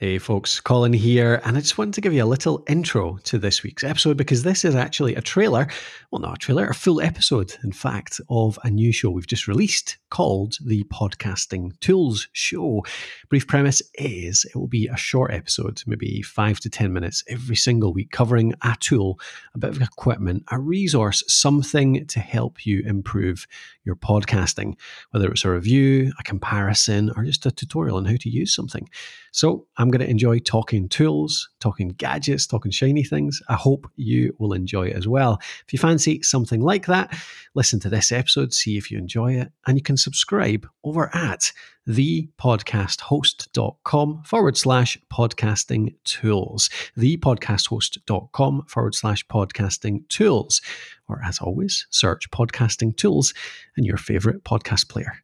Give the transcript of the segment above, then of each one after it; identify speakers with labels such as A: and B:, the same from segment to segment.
A: Hey folks, Colin here, and I just wanted to give you a little intro to this week's episode because this is actually a trailer, well, not a trailer, a full episode, in fact, of a new show we've just released called the Podcasting Tools Show. Brief premise is it will be a short episode, maybe five to 10 minutes every single week, covering a tool, a bit of equipment, a resource, something to help you improve your podcasting, whether it's a review, a comparison, or just a tutorial on how to use something. So I'm going to enjoy talking tools, talking gadgets, talking shiny things. I hope you will enjoy it as well. If you fancy something like that, listen to this episode, see if you enjoy it, and you can subscribe over at thepodcasthost.com forward slash podcasting tools. Thepodcasthost.com forward slash podcasting tools. Or as always, search podcasting tools in your favorite podcast player.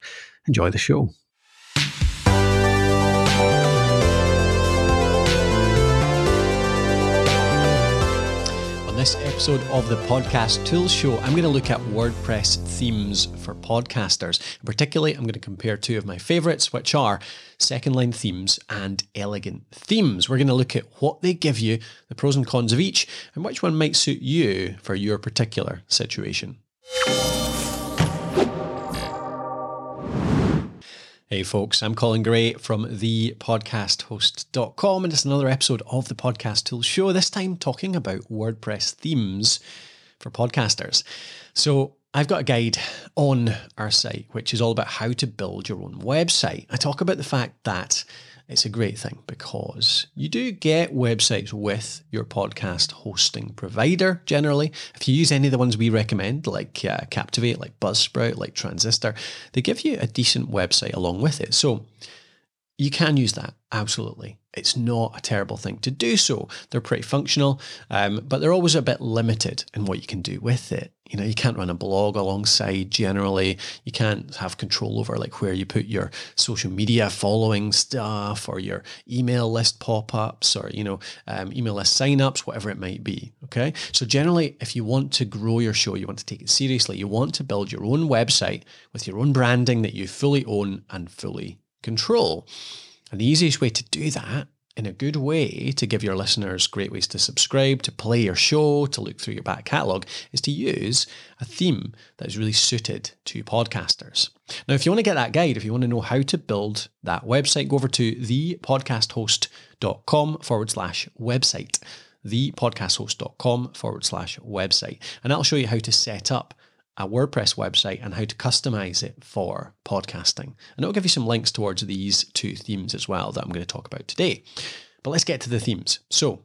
A: Enjoy the show. This episode of the Podcast Tools Show, I'm going to look at WordPress themes for podcasters. particularly, I'm going to compare two of my favorites, which are second line themes and elegant themes. We're going to look at what they give you, the pros and cons of each, and which one might suit you for your particular situation. Hey folks, I'm Colin Gray from thepodcasthost.com and it's another episode of the Podcast Tools Show, this time talking about WordPress themes for podcasters. So I've got a guide on our site which is all about how to build your own website. I talk about the fact that it's a great thing because you do get websites with your podcast hosting provider generally. If you use any of the ones we recommend, like uh, Captivate, like Buzzsprout, like Transistor, they give you a decent website along with it. So you can use that, absolutely. It's not a terrible thing to do so. They're pretty functional, um, but they're always a bit limited in what you can do with it. You know, you can't run a blog alongside generally. You can't have control over like where you put your social media following stuff or your email list pop-ups or, you know, um, email list sign ups, whatever it might be. Okay. So generally, if you want to grow your show, you want to take it seriously, you want to build your own website with your own branding that you fully own and fully control. And the easiest way to do that in a good way to give your listeners great ways to subscribe, to play your show, to look through your back catalogue, is to use a theme that is really suited to podcasters. Now, if you want to get that guide, if you want to know how to build that website, go over to thepodcasthost.com forward slash website. Thepodcasthost.com forward slash website. And that'll show you how to set up a WordPress website and how to customize it for podcasting. And it'll give you some links towards these two themes as well that I'm going to talk about today. But let's get to the themes. So,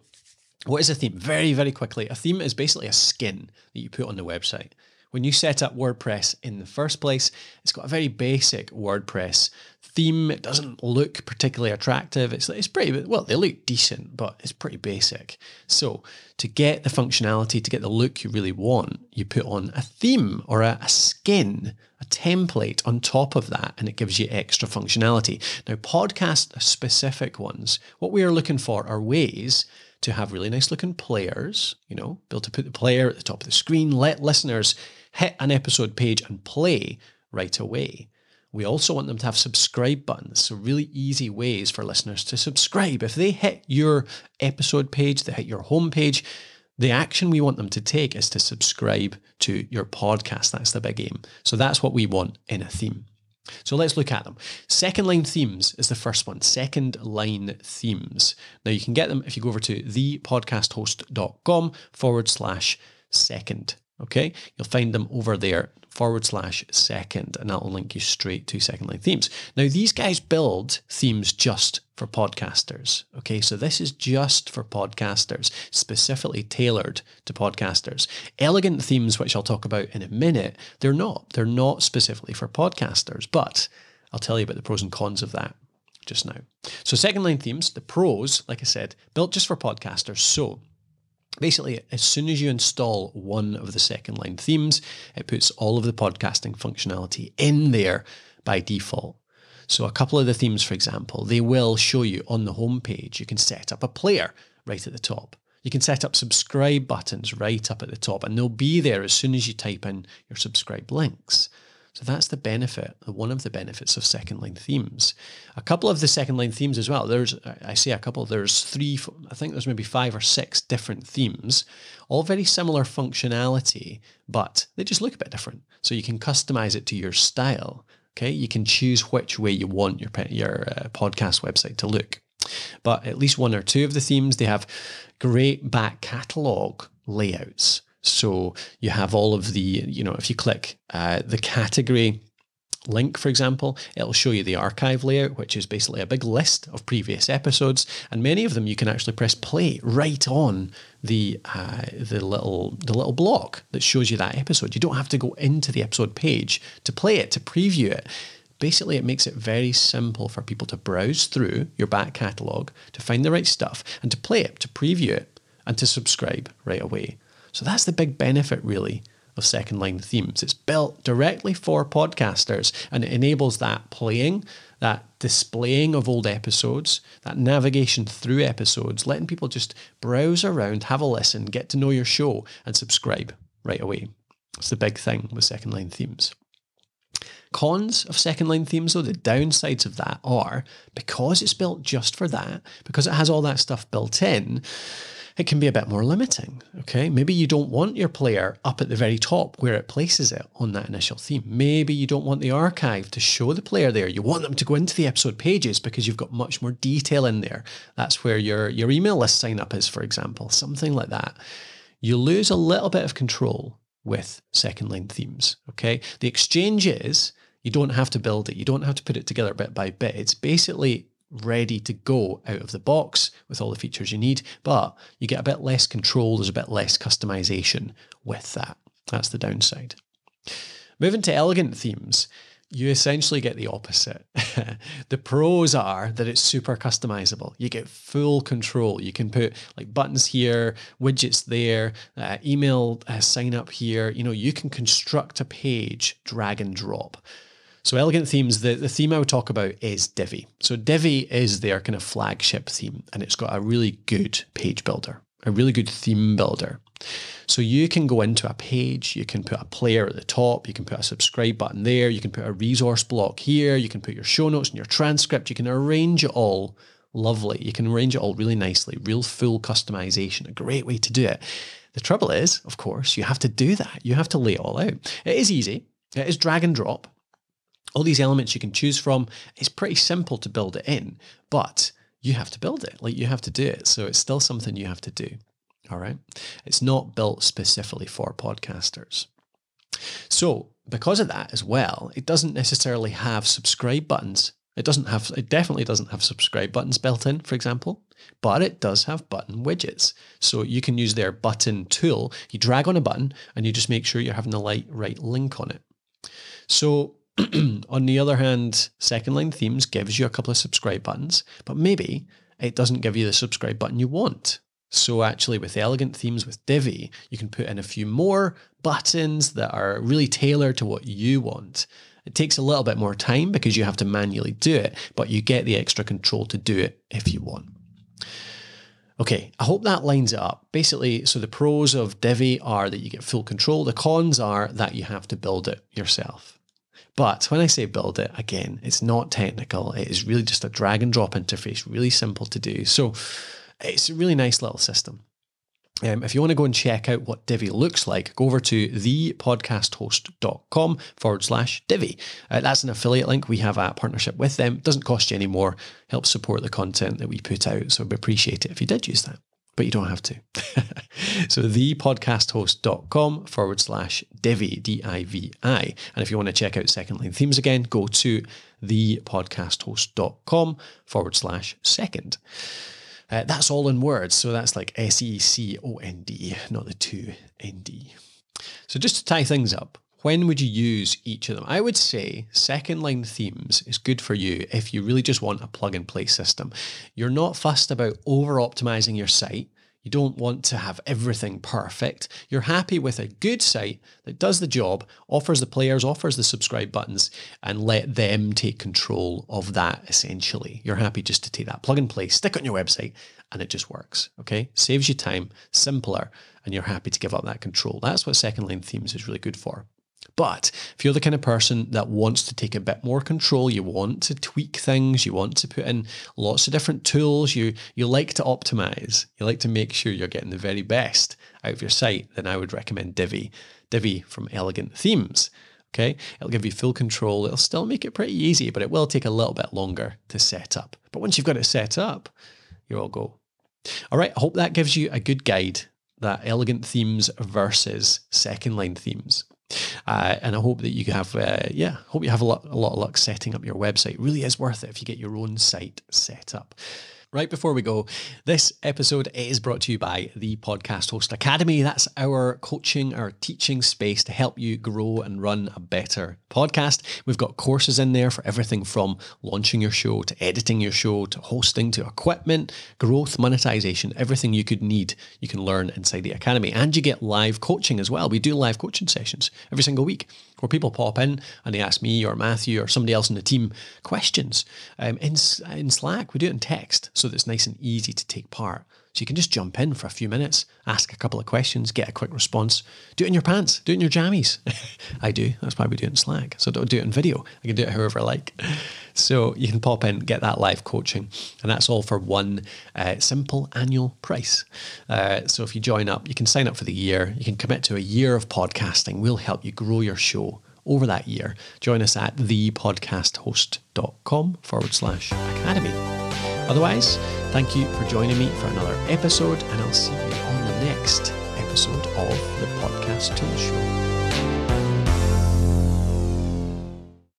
A: what is a theme? Very, very quickly, a theme is basically a skin that you put on the website. When you set up WordPress in the first place, it's got a very basic WordPress theme. It doesn't look particularly attractive. It's, it's pretty, well, they look decent, but it's pretty basic. So to get the functionality, to get the look you really want, you put on a theme or a, a skin, a template on top of that, and it gives you extra functionality. Now, podcast specific ones, what we are looking for are ways to have really nice looking players, you know, be able to put the player at the top of the screen, let listeners hit an episode page and play right away. We also want them to have subscribe buttons, so really easy ways for listeners to subscribe. If they hit your episode page, they hit your homepage, the action we want them to take is to subscribe to your podcast. That's the big aim. So that's what we want in a theme. So let's look at them. Second line themes is the first one. Second line themes. Now you can get them if you go over to thepodcasthost.com forward slash second. Okay, you'll find them over there forward slash second, and that'll link you straight to second line themes. Now, these guys build themes just for podcasters. Okay, so this is just for podcasters, specifically tailored to podcasters. Elegant themes, which I'll talk about in a minute, they're not. They're not specifically for podcasters, but I'll tell you about the pros and cons of that just now. So, second line themes, the pros, like I said, built just for podcasters. So, Basically, as soon as you install one of the second line themes, it puts all of the podcasting functionality in there by default. So, a couple of the themes, for example, they will show you on the homepage, you can set up a player right at the top. You can set up subscribe buttons right up at the top, and they'll be there as soon as you type in your subscribe links. So that's the benefit, one of the benefits of second line themes. A couple of the second line themes as well. There's, I say a couple, there's three, I think there's maybe five or six different themes, all very similar functionality, but they just look a bit different. So you can customize it to your style. Okay. You can choose which way you want your, your uh, podcast website to look. But at least one or two of the themes, they have great back catalog layouts. So you have all of the, you know, if you click uh, the category link, for example, it'll show you the archive layout, which is basically a big list of previous episodes, and many of them you can actually press play right on the uh, the little the little block that shows you that episode. You don't have to go into the episode page to play it to preview it. Basically, it makes it very simple for people to browse through your back catalogue to find the right stuff and to play it, to preview it, and to subscribe right away. So that's the big benefit, really, of second line themes. It's built directly for podcasters and it enables that playing, that displaying of old episodes, that navigation through episodes, letting people just browse around, have a listen, get to know your show, and subscribe right away. It's the big thing with second line themes. Cons of second line themes, though, the downsides of that are because it's built just for that, because it has all that stuff built in, it can be a bit more limiting. Okay. Maybe you don't want your player up at the very top where it places it on that initial theme. Maybe you don't want the archive to show the player there. You want them to go into the episode pages because you've got much more detail in there. That's where your, your email list sign up is, for example, something like that. You lose a little bit of control with second line themes. Okay. The exchange is you don't have to build it. You don't have to put it together bit by bit. It's basically ready to go out of the box with all the features you need, but you get a bit less control, there's a bit less customization with that. That's the downside. Moving to elegant themes, you essentially get the opposite. the pros are that it's super customizable. You get full control. You can put like buttons here, widgets there, uh, email uh, sign up here. You know, you can construct a page drag and drop. So Elegant Themes, the, the theme I would talk about is Divi. So Divi is their kind of flagship theme, and it's got a really good page builder, a really good theme builder. So you can go into a page, you can put a player at the top, you can put a subscribe button there, you can put a resource block here, you can put your show notes and your transcript, you can arrange it all lovely. You can arrange it all really nicely, real full customization, a great way to do it. The trouble is, of course, you have to do that. You have to lay it all out. It is easy. It is drag and drop all these elements you can choose from. It's pretty simple to build it in, but you have to build it. Like you have to do it. So it's still something you have to do. All right. It's not built specifically for podcasters. So because of that as well, it doesn't necessarily have subscribe buttons. It doesn't have, it definitely doesn't have subscribe buttons built in, for example, but it does have button widgets. So you can use their button tool. You drag on a button and you just make sure you're having the light, right link on it. So on the other hand, second line themes gives you a couple of subscribe buttons, but maybe it doesn't give you the subscribe button you want. So actually with elegant themes with Divi, you can put in a few more buttons that are really tailored to what you want. It takes a little bit more time because you have to manually do it, but you get the extra control to do it if you want. Okay, I hope that lines it up. Basically, so the pros of Divi are that you get full control. The cons are that you have to build it yourself. But when I say build it, again, it's not technical. It is really just a drag and drop interface, really simple to do. So it's a really nice little system. Um, if you want to go and check out what Divi looks like, go over to thepodcasthost.com forward slash Divi. Uh, that's an affiliate link. We have a partnership with them. It doesn't cost you any more, helps support the content that we put out. So we appreciate it if you did use that but you don't have to. so thepodcasthost.com forward slash Divi, D-I-V-I. And if you want to check out second line themes again, go to thepodcasthost.com forward slash second. Uh, that's all in words. So that's like S E C O N D, not the two N D. So just to tie things up, when would you use each of them? I would say second line themes is good for you if you really just want a plug and play system. You're not fussed about over optimizing your site. You don't want to have everything perfect. You're happy with a good site that does the job, offers the players, offers the subscribe buttons, and let them take control of that essentially. You're happy just to take that plug and play, stick on your website, and it just works. Okay. Saves you time, simpler, and you're happy to give up that control. That's what second line themes is really good for. But if you're the kind of person that wants to take a bit more control, you want to tweak things, you want to put in lots of different tools, you you like to optimize, you like to make sure you're getting the very best out of your site, then I would recommend Divi. Divi from Elegant Themes. Okay, it'll give you full control. It'll still make it pretty easy, but it will take a little bit longer to set up. But once you've got it set up, you're all go. All right, I hope that gives you a good guide that elegant themes versus second line themes. Uh, and I hope that you have, uh, yeah, hope you have a lot, a lot of luck setting up your website. It really is worth it if you get your own site set up. Right before we go, this episode is brought to you by the Podcast Host Academy. That's our coaching, our teaching space to help you grow and run a better podcast. We've got courses in there for everything from launching your show to editing your show to hosting to equipment, growth, monetization, everything you could need, you can learn inside the Academy. And you get live coaching as well. We do live coaching sessions every single week where people pop in and they ask me or Matthew or somebody else in the team questions. Um, in, in Slack, we do it in text so that it's nice and easy to take part. So you can just jump in for a few minutes, ask a couple of questions, get a quick response. Do it in your pants, do it in your jammies. I do. That's why we do it in Slack. So don't do it in video. I can do it however I like. So you can pop in, get that live coaching, and that's all for one uh, simple annual price. Uh, so if you join up, you can sign up for the year. You can commit to a year of podcasting. We'll help you grow your show over that year. Join us at thepodcasthost.com forward slash academy. Otherwise, thank you for joining me for another episode, and I'll see you on the next episode of the Podcast Tool Show.